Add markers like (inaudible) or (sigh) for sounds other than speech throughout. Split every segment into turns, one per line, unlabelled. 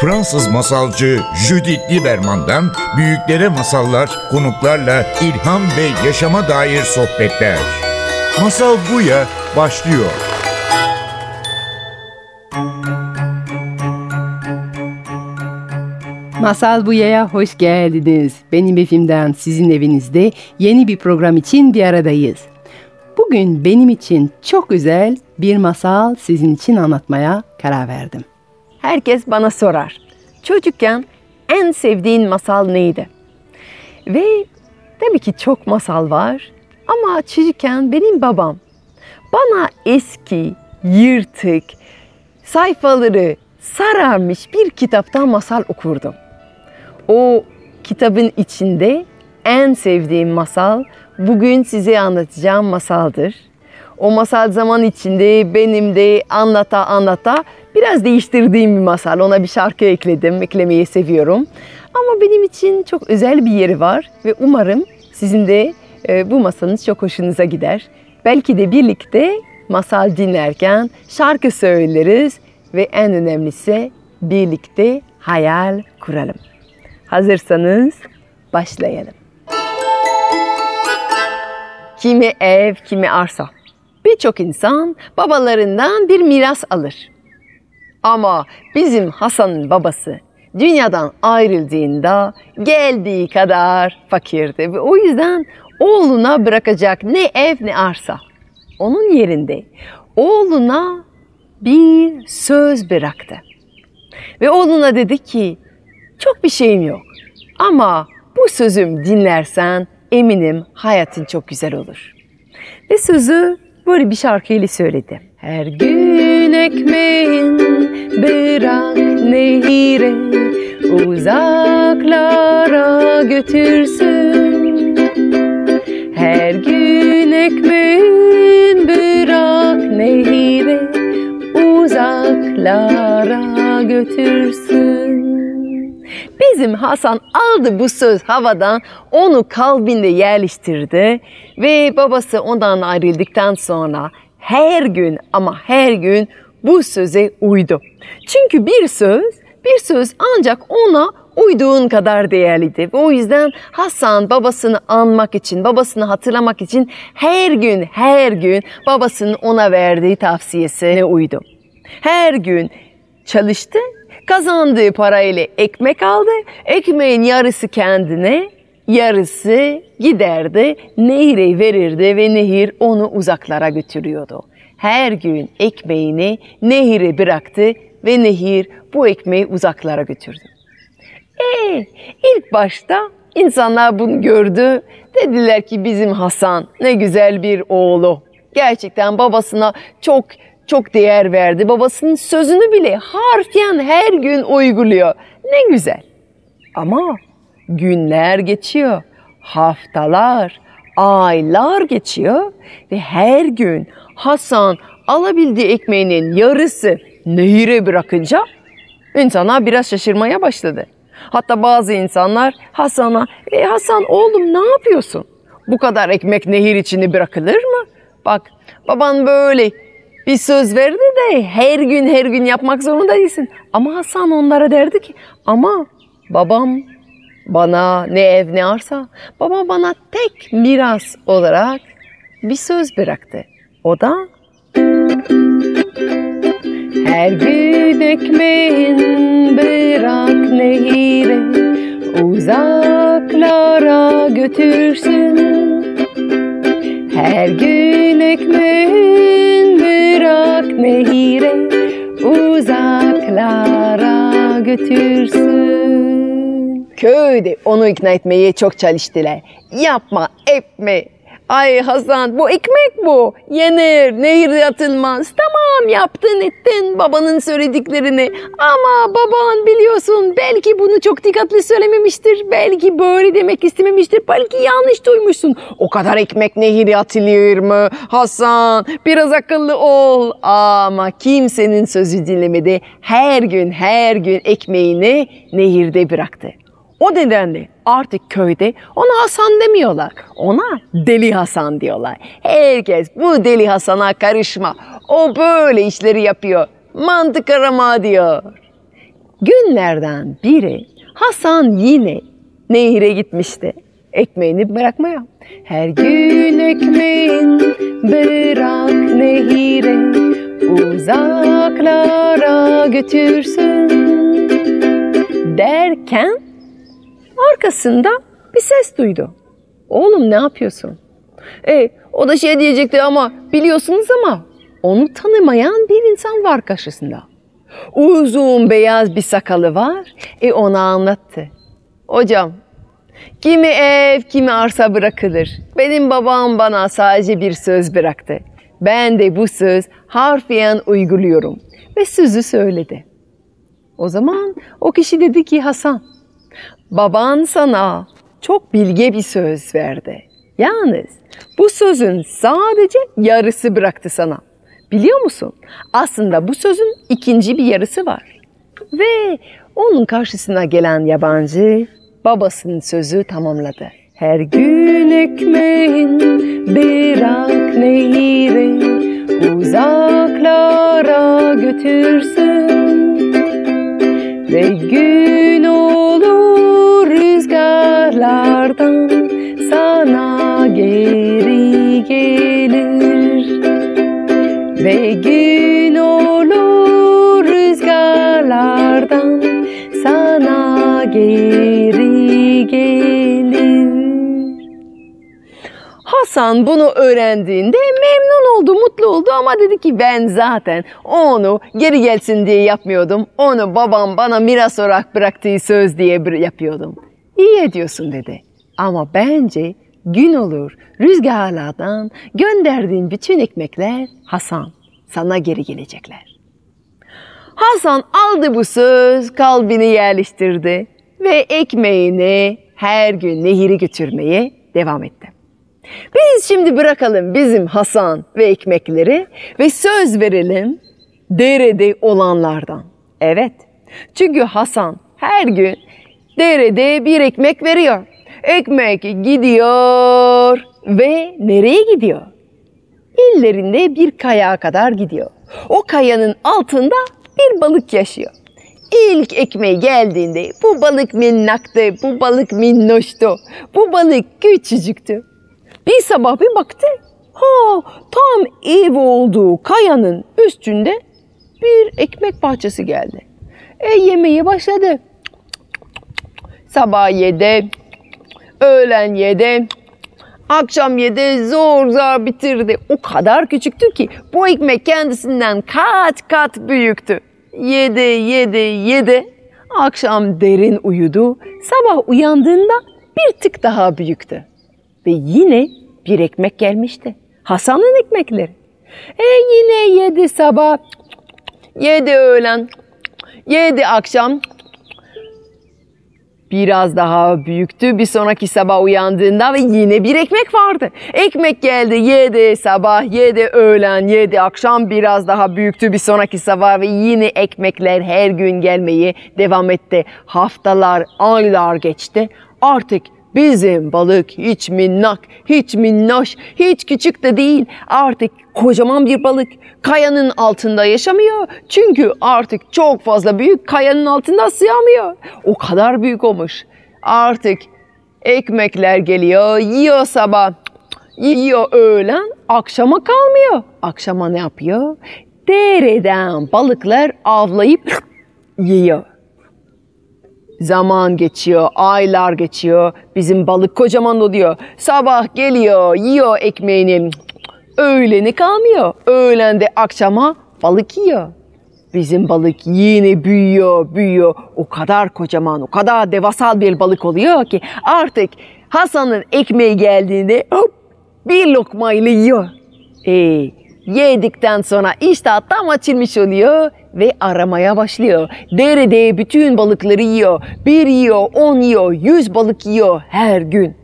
Fransız masalcı Judith Lieberman'dan büyüklere masallar, konuklarla ilham ve yaşama dair sohbetler. Masal Buya başlıyor.
Masal Buya'ya hoş geldiniz. Benim evimden sizin evinizde yeni bir program için bir aradayız. Bugün benim için çok özel bir masal sizin için anlatmaya karar verdim. Herkes bana sorar. Çocukken en sevdiğin masal neydi? Ve tabii ki çok masal var ama çocukken benim babam bana eski, yırtık, sayfaları sararmış bir kitaptan masal okurdum. O kitabın içinde en sevdiğim masal bugün size anlatacağım masaldır. O masal zaman içinde benim de anlata anlata biraz değiştirdiğim bir masal. Ona bir şarkı ekledim, eklemeyi seviyorum. Ama benim için çok özel bir yeri var ve umarım sizin de e, bu masalınız çok hoşunuza gider. Belki de birlikte masal dinlerken şarkı söyleriz ve en önemlisi birlikte hayal kuralım. Hazırsanız başlayalım. Kimi ev, kimi arsa. Birçok insan babalarından bir miras alır. Ama bizim Hasan'ın babası dünyadan ayrıldığında geldiği kadar fakirdi ve o yüzden oğluna bırakacak ne ev ne arsa. Onun yerinde oğluna bir söz bıraktı. Ve oğluna dedi ki çok bir şeyim yok ama bu sözüm dinlersen eminim hayatın çok güzel olur. Ve sözü böyle bir şarkıyla söyledi. Her gün ekmeğin bırak nehire uzaklara götürsün. Her gün ekmeğin bırak nehire uzaklara götürsün. Bizim Hasan aldı bu söz havadan, onu kalbinde yerleştirdi ve babası ondan ayrıldıktan sonra her gün ama her gün bu söze uydu. Çünkü bir söz, bir söz ancak ona uyduğun kadar değerliydi. O yüzden Hasan babasını anmak için, babasını hatırlamak için her gün, her gün babasının ona verdiği tavsiyesine uydu. Her gün çalıştı, kazandığı parayla ekmek aldı, ekmeğin yarısı kendine, yarısı giderdi, nehire verirdi ve nehir onu uzaklara götürüyordu. Her gün ekmeğini nehire bıraktı ve nehir bu ekmeği uzaklara götürdü. E, ilk başta insanlar bunu gördü. Dediler ki bizim Hasan ne güzel bir oğlu. Gerçekten babasına çok çok değer verdi. Babasının sözünü bile harfiyen her gün uyguluyor. Ne güzel. Ama günler geçiyor, haftalar, aylar geçiyor ve her gün Hasan alabildiği ekmeğinin yarısı nehire bırakınca insanlar biraz şaşırmaya başladı. Hatta bazı insanlar Hasan'a, e Hasan oğlum ne yapıyorsun? Bu kadar ekmek nehir içinde bırakılır mı? Bak baban böyle bir söz verdi de her gün her gün yapmak zorunda değilsin. Ama Hasan onlara derdi ki ama babam bana ne ev ne arsa babam bana tek miras olarak bir söz bıraktı. O da her gün ekmeğin bırak nehire uzaklara götürsün. Her gün ekmeğin bırak nehire uzaklara götürsün. Köyde onu ikna etmeye çok çalıştılar. Yapma, etme, Ay Hasan bu ekmek bu. Yenir, nehir atılmaz. Tamam yaptın ettin babanın söylediklerini. Ama baban biliyorsun belki bunu çok dikkatli söylememiştir. Belki böyle demek istememiştir. Belki yanlış duymuşsun. O kadar ekmek nehir atılıyor mu? Hasan biraz akıllı ol. Ama kimsenin sözü dinlemedi. Her gün her gün ekmeğini nehirde bıraktı. O nedenle artık köyde ona Hasan demiyorlar. Ona Deli Hasan diyorlar. Herkes bu Deli Hasan'a karışma. O böyle işleri yapıyor. Mantık arama diyor. Günlerden biri Hasan yine nehire gitmişti. Ekmeğini bırakmaya. Her gün ekmeğin bırak nehire uzaklara götürsün derken arkasında bir ses duydu. Oğlum ne yapıyorsun? E, o da şey diyecekti ama biliyorsunuz ama onu tanımayan bir insan var karşısında. Uzun beyaz bir sakalı var. E ona anlattı. Hocam, kimi ev, kimi arsa bırakılır. Benim babam bana sadece bir söz bıraktı. Ben de bu söz harfiyen uyguluyorum. Ve sözü söyledi. O zaman o kişi dedi ki Hasan, baban sana çok bilge bir söz verdi. Yalnız bu sözün sadece yarısı bıraktı sana. Biliyor musun? Aslında bu sözün ikinci bir yarısı var. Ve onun karşısına gelen yabancı babasının sözü tamamladı. Her gün ekmeğin bırak nehire uzaklara götürsün. Ve gün rüzgarlardan sana geri gelir. Ve gün olur rüzgarlardan sana geri gelir. Hasan bunu öğrendiğinde memnun oldu, mutlu oldu ama dedi ki ben zaten onu geri gelsin diye yapmıyordum. Onu babam bana miras olarak bıraktığı söz diye yapıyordum. İyi ediyorsun dedi. Ama bence gün olur rüzgarlardan gönderdiğin bütün ekmekler Hasan sana geri gelecekler. Hasan aldı bu söz, kalbini yerleştirdi ve ekmeğini her gün nehiri götürmeye devam etti. Biz şimdi bırakalım bizim Hasan ve ekmekleri ve söz verelim derede olanlardan. Evet, çünkü Hasan her gün derede bir ekmek veriyor. Ekmek gidiyor ve nereye gidiyor? İllerinde bir kayağa kadar gidiyor. O kayanın altında bir balık yaşıyor. İlk ekmeği geldiğinde bu balık minnaktı, bu balık minnoştu, bu balık küçücüktü. Bir sabah bir baktı, ha tam ev olduğu kayanın üstünde bir ekmek parçası geldi. E yemeye başladı. Sabah yedi, öğlen yedi, Akşam yedi zor zor bitirdi. O kadar küçüktü ki bu ekmek kendisinden kat kat büyüktü. Yedi, yedi, yedi. Akşam derin uyudu. Sabah uyandığında bir tık daha büyüktü. Ve yine bir ekmek gelmişti. Hasan'ın ekmekleri. E yine yedi sabah, yedi öğlen, yedi akşam, Biraz daha büyüktü. Bir sonraki sabah uyandığında ve yine bir ekmek vardı. Ekmek geldi, yedi sabah, yedi öğlen, yedi akşam biraz daha büyüktü bir sonraki sabah ve yine ekmekler her gün gelmeye devam etti. Haftalar, aylar geçti. Artık bizim balık hiç minnak, hiç minnoş, hiç küçük de değil. Artık kocaman bir balık kayanın altında yaşamıyor. Çünkü artık çok fazla büyük kayanın altında sığamıyor. O kadar büyük olmuş. Artık ekmekler geliyor, yiyor sabah, yiyor öğlen, akşama kalmıyor. Akşama ne yapıyor? Dereden balıklar avlayıp yiyor. Zaman geçiyor, aylar geçiyor. Bizim balık kocaman oluyor. Sabah geliyor, yiyor ekmeğini. Öğleni kalmıyor. Öğlende akşama balık yiyor. Bizim balık yine büyüyor, büyüyor. O kadar kocaman, o kadar devasal bir balık oluyor ki artık Hasan'ın ekmeği geldiğinde hop bir lokmayla yiyor. E, yedikten sonra iştah tam açılmış oluyor ve aramaya başlıyor. Derede bütün balıkları yiyor. Bir yiyor, on yiyor, yüz balık yiyor her gün.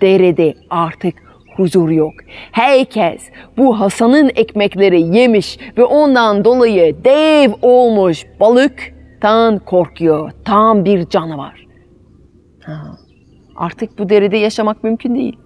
Derede artık huzur yok. Herkes bu Hasan'ın ekmekleri yemiş ve ondan dolayı dev olmuş balıktan korkuyor. Tam bir canavar. Ha, Artık bu derede yaşamak mümkün değil.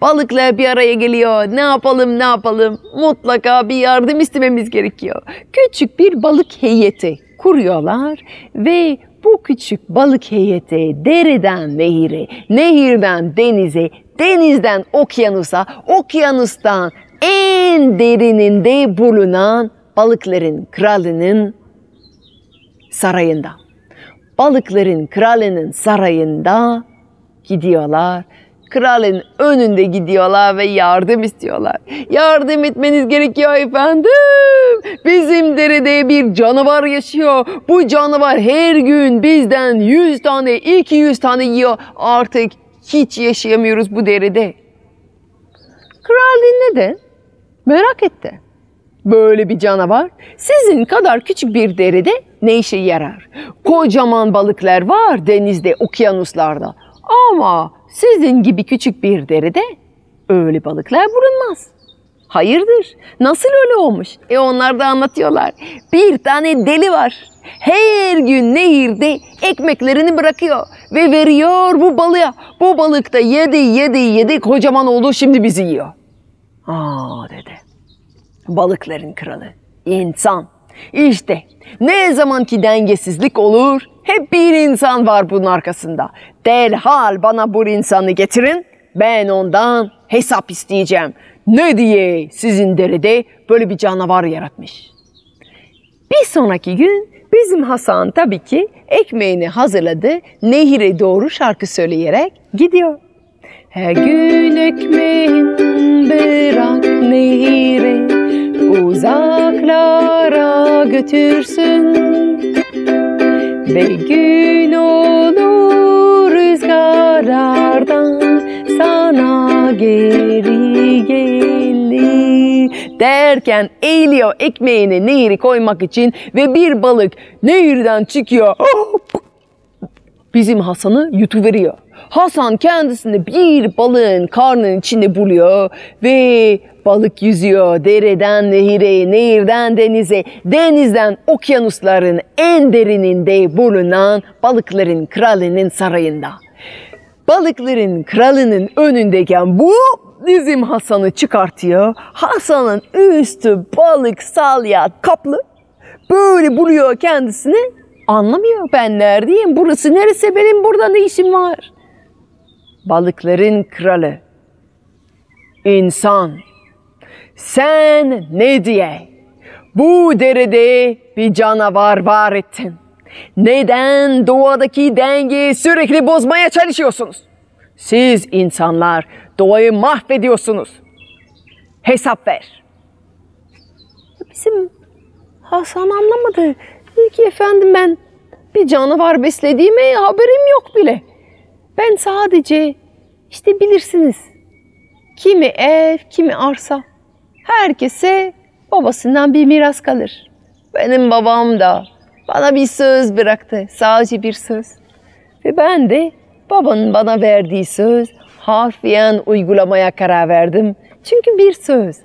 Balıklar bir araya geliyor. Ne yapalım ne yapalım? Mutlaka bir yardım istememiz gerekiyor. Küçük bir balık heyeti kuruyorlar ve bu küçük balık heyeti dereden nehire, nehirden denize, denizden okyanusa, okyanustan en derininde bulunan balıkların kralının sarayında. Balıkların kralının sarayında gidiyorlar. Kralın önünde gidiyorlar ve yardım istiyorlar. Yardım etmeniz gerekiyor efendim. Bizim derede bir canavar yaşıyor. Bu canavar her gün bizden 100 tane, 200 tane yiyor. Artık hiç yaşayamıyoruz bu derede. Kral dinledi. Merak etti. Böyle bir canavar sizin kadar küçük bir derede ne işe yarar? Kocaman balıklar var denizde, okyanuslarda. Ama sizin gibi küçük bir derede öyle balıklar bulunmaz. Hayırdır? Nasıl öyle olmuş? E onlar da anlatıyorlar. Bir tane deli var. Her gün nehirde ekmeklerini bırakıyor ve veriyor bu balığa. Bu balık da yedi yedi yedi kocaman oldu şimdi bizi yiyor. Aa dedi. Balıkların kralı. insan. İşte ne zamanki dengesizlik olur hep bir insan var bunun arkasında. Derhal bana bu insanı getirin. Ben ondan hesap isteyeceğim. Ne diye sizin derede böyle bir canavar yaratmış. Bir sonraki gün bizim Hasan tabii ki ekmeğini hazırladı. Nehire doğru şarkı söyleyerek gidiyor. Her gün ekmeğin bırak nehire uzaklara götürsün. Ve gün olur rüzgarlardan sana geri gelir. Derken eğiliyor ekmeğini nehri koymak için ve bir balık nehirden çıkıyor. Bizim Hasan'ı yutuveriyor. Hasan kendisini bir balığın karnının içinde buluyor ve balık yüzüyor dereden nehire, nehirden denize, denizden okyanusların en derininde bulunan balıkların kralının sarayında. Balıkların kralının önündeyken bu bizim Hasan'ı çıkartıyor. Hasan'ın üstü balık salya kaplı. Böyle buluyor kendisini. Anlamıyor ben neredeyim, burası neresi, benim burada ne işim var? Balıkların kralı. İnsan. Sen ne diye bu derede bir canavar var ettin? Neden doğadaki dengeyi sürekli bozmaya çalışıyorsunuz? Siz insanlar doğayı mahvediyorsunuz. Hesap ver. Bizim Hasan anlamadı. Peki efendim ben bir canavar beslediğime haberim yok bile. Ben sadece işte bilirsiniz. Kimi ev, kimi arsa. Herkese babasından bir miras kalır. Benim babam da bana bir söz bıraktı. Sadece bir söz. Ve ben de babanın bana verdiği söz harfiyen uygulamaya karar verdim. Çünkü bir söz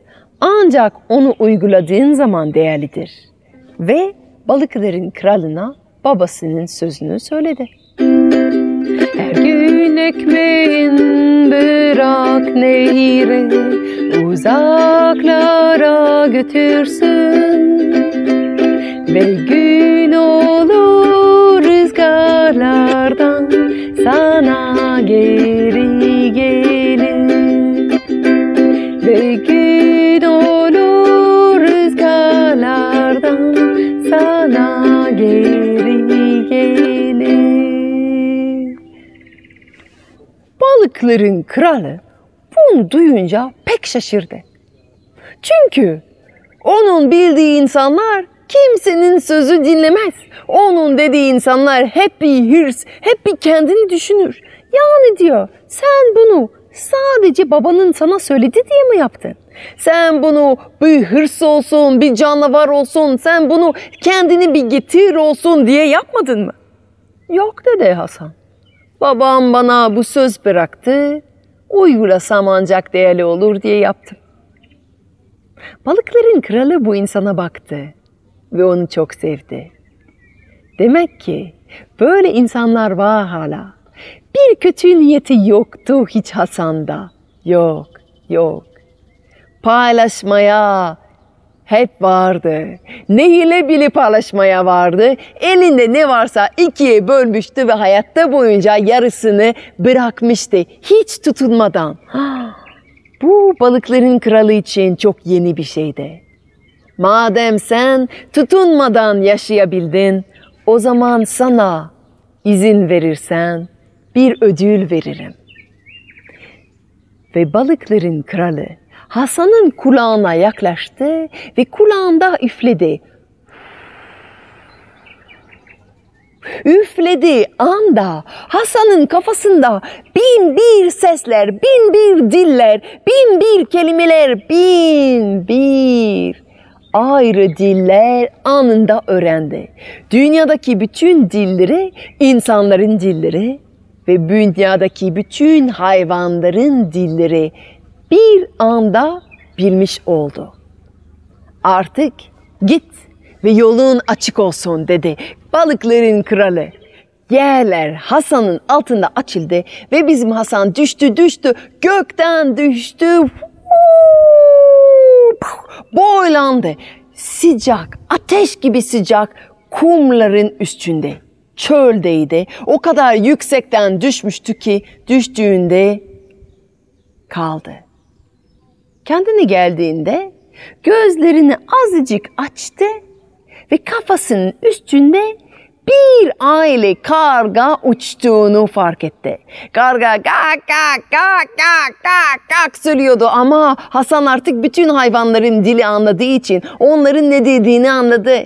ancak onu uyguladığın zaman değerlidir. Ve balıkların kralına babasının sözünü söyledi. Her gün ekmeğin bırak nehire uzaklara götürsün. Ve gün olur rüzgarlardan sana geri Balıkların kralı bunu duyunca pek şaşırdı. Çünkü onun bildiği insanlar kimsenin sözü dinlemez. Onun dediği insanlar hep bir hırs, hep bir kendini düşünür. Yani diyor sen bunu sadece babanın sana söyledi diye mi yaptın? Sen bunu bir hırs olsun, bir canavar olsun, sen bunu kendini bir getir olsun diye yapmadın mı? Yok dedi Hasan. Babam bana bu söz bıraktı, uygulasam ancak değerli olur diye yaptım. Balıkların kralı bu insana baktı ve onu çok sevdi. Demek ki böyle insanlar var hala. Bir kötü niyeti yoktu hiç Hasan'da. Yok, yok. Paylaşmaya hep vardı. Neyle bile paylaşmaya vardı. Elinde ne varsa ikiye bölmüştü ve hayatta boyunca yarısını bırakmıştı. Hiç tutunmadan. (gasps) Bu balıkların kralı için çok yeni bir şeydi. Madem sen tutunmadan yaşayabildin, o zaman sana izin verirsen bir ödül veririm. Ve balıkların kralı Hasan'ın kulağına yaklaştı ve kulağında üfledi. Üflediği anda Hasan'ın kafasında bin bir sesler, bin bir diller, bin bir kelimeler, bin bir ayrı diller anında öğrendi. Dünyadaki bütün dilleri, insanların dilleri ve dünyadaki bütün hayvanların dilleri bir anda bilmiş oldu. Artık git ve yolun açık olsun dedi balıkların kralı. Yerler Hasan'ın altında açıldı ve bizim Hasan düştü düştü gökten düştü. Boylandı. Sıcak, ateş gibi sıcak kumların üstünde. Çöldeydi. O kadar yüksekten düşmüştü ki düştüğünde kaldı. Kendine geldiğinde gözlerini azıcık açtı ve kafasının üstünde bir aile karga uçtuğunu fark etti. Karga gak gak gak gak gak gak söylüyordu ama Hasan artık bütün hayvanların dili anladığı için onların ne dediğini anladı.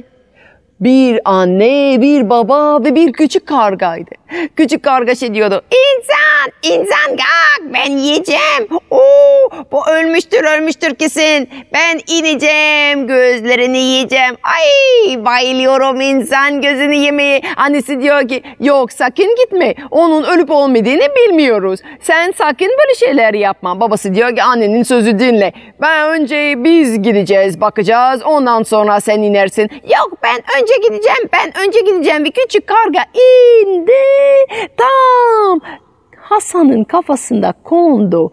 Bir anne, bir baba ve bir küçük kargaydı. Küçük karga şey diyordu. İnsan, insan gak ben yiyeceğim. Oo, bu ölmüştür, ölmüştür kesin. Ben ineceğim, gözlerini yiyeceğim. Ay bayılıyorum insan gözünü yemeye. Annesi diyor ki yok sakın gitme. Onun ölüp olmadığını bilmiyoruz. Sen sakın böyle şeyler yapma. Babası diyor ki annenin sözü dinle. Ben önce biz gideceğiz, bakacağız. Ondan sonra sen inersin. Yok ben önce gideceğim, ben önce gideceğim. Bir küçük karga indi. Tam Hasan'ın kafasında kondu.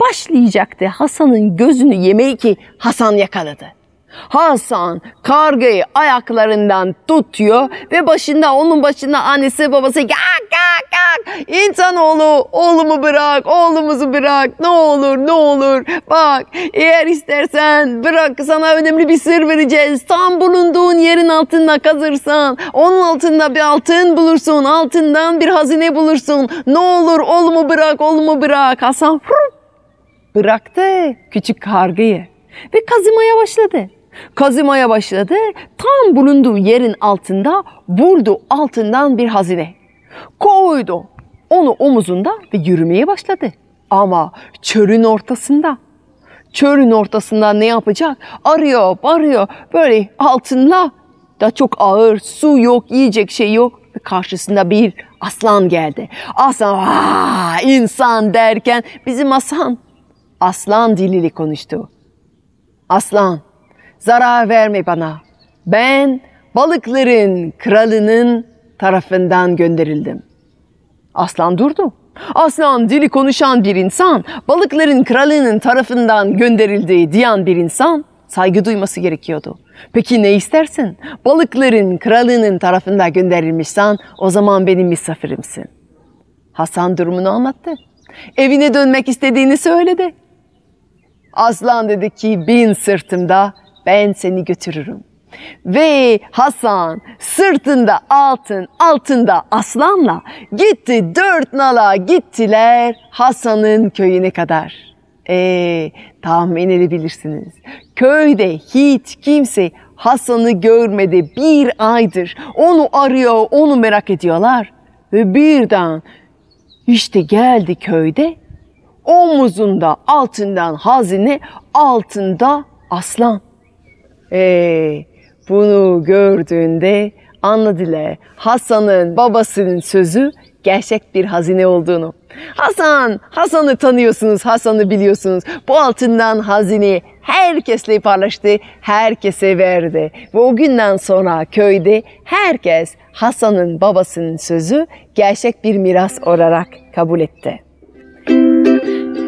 Başlayacaktı Hasan'ın gözünü yemeyi ki Hasan yakaladı. Hasan kargayı ayaklarından tutuyor ve başında onun başında annesi babası gak gak gak! İnsanoğlu oğlumu bırak oğlumuzu bırak ne olur ne olur! Bak eğer istersen bırak sana önemli bir sır vereceğiz. Tam bulunduğun yerin altında kazırsan onun altında bir altın bulursun altından bir hazine bulursun. Ne olur oğlumu bırak oğlumu bırak! Hasan bıraktı küçük kargayı ve kazımaya başladı. Kazımaya başladı. Tam bulunduğu yerin altında buldu altından bir hazine. Koydu onu omuzunda ve yürümeye başladı. Ama çölün ortasında. Çölün ortasında ne yapacak? Arıyor, arıyor. Böyle altınla da çok ağır, su yok, yiyecek şey yok. Ve karşısında bir aslan geldi. Aslan, Aa, insan derken bizim Hasan aslan diliyle konuştu. Aslan, zarar verme bana. Ben balıkların kralının tarafından gönderildim. Aslan durdu. Aslan dili konuşan bir insan, balıkların kralının tarafından gönderildiği diyen bir insan saygı duyması gerekiyordu. Peki ne istersin? Balıkların kralının tarafından gönderilmişsen o zaman benim misafirimsin. Hasan durumunu anlattı. Evine dönmek istediğini söyledi. Aslan dedi ki bin sırtımda ben seni götürürüm. Ve Hasan sırtında altın, altında aslanla gitti dört nala gittiler Hasan'ın köyüne kadar. E tahmin edebilirsiniz. Köyde hiç kimse Hasan'ı görmedi bir aydır. Onu arıyor, onu merak ediyorlar. Ve birden işte geldi köyde omuzunda altından hazine, altında aslan. Ee, bunu gördüğünde anladılar Hasan'ın babasının sözü gerçek bir hazine olduğunu. Hasan, Hasan'ı tanıyorsunuz, Hasan'ı biliyorsunuz. Bu altından hazine herkesle paylaştı, herkese verdi. Ve o günden sonra köyde herkes Hasan'ın babasının sözü gerçek bir miras olarak kabul etti.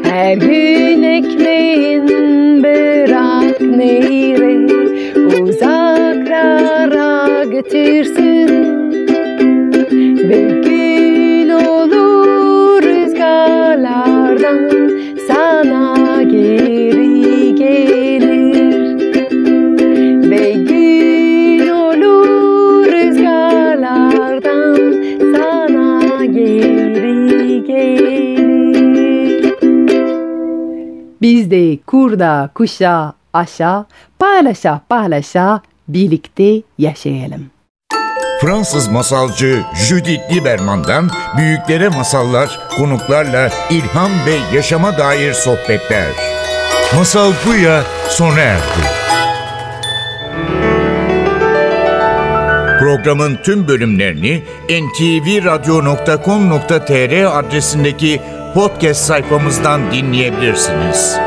Her gün ekmeğin bırak nehre Uzaklara götürsün. Ve gün olur rüzgarlardan Sana geri gelir. Ve gün olur rüzgarlardan Sana geri gelir Biz de kurda kuşa aşağı paylaşa paylaşa birlikte yaşayalım.
Fransız masalcı Judith Lieberman'dan büyüklere masallar, konuklarla ilham ve yaşama dair sohbetler. Masal Buya sona erdi. Programın tüm bölümlerini ntvradio.com.tr adresindeki podcast sayfamızdan dinleyebilirsiniz.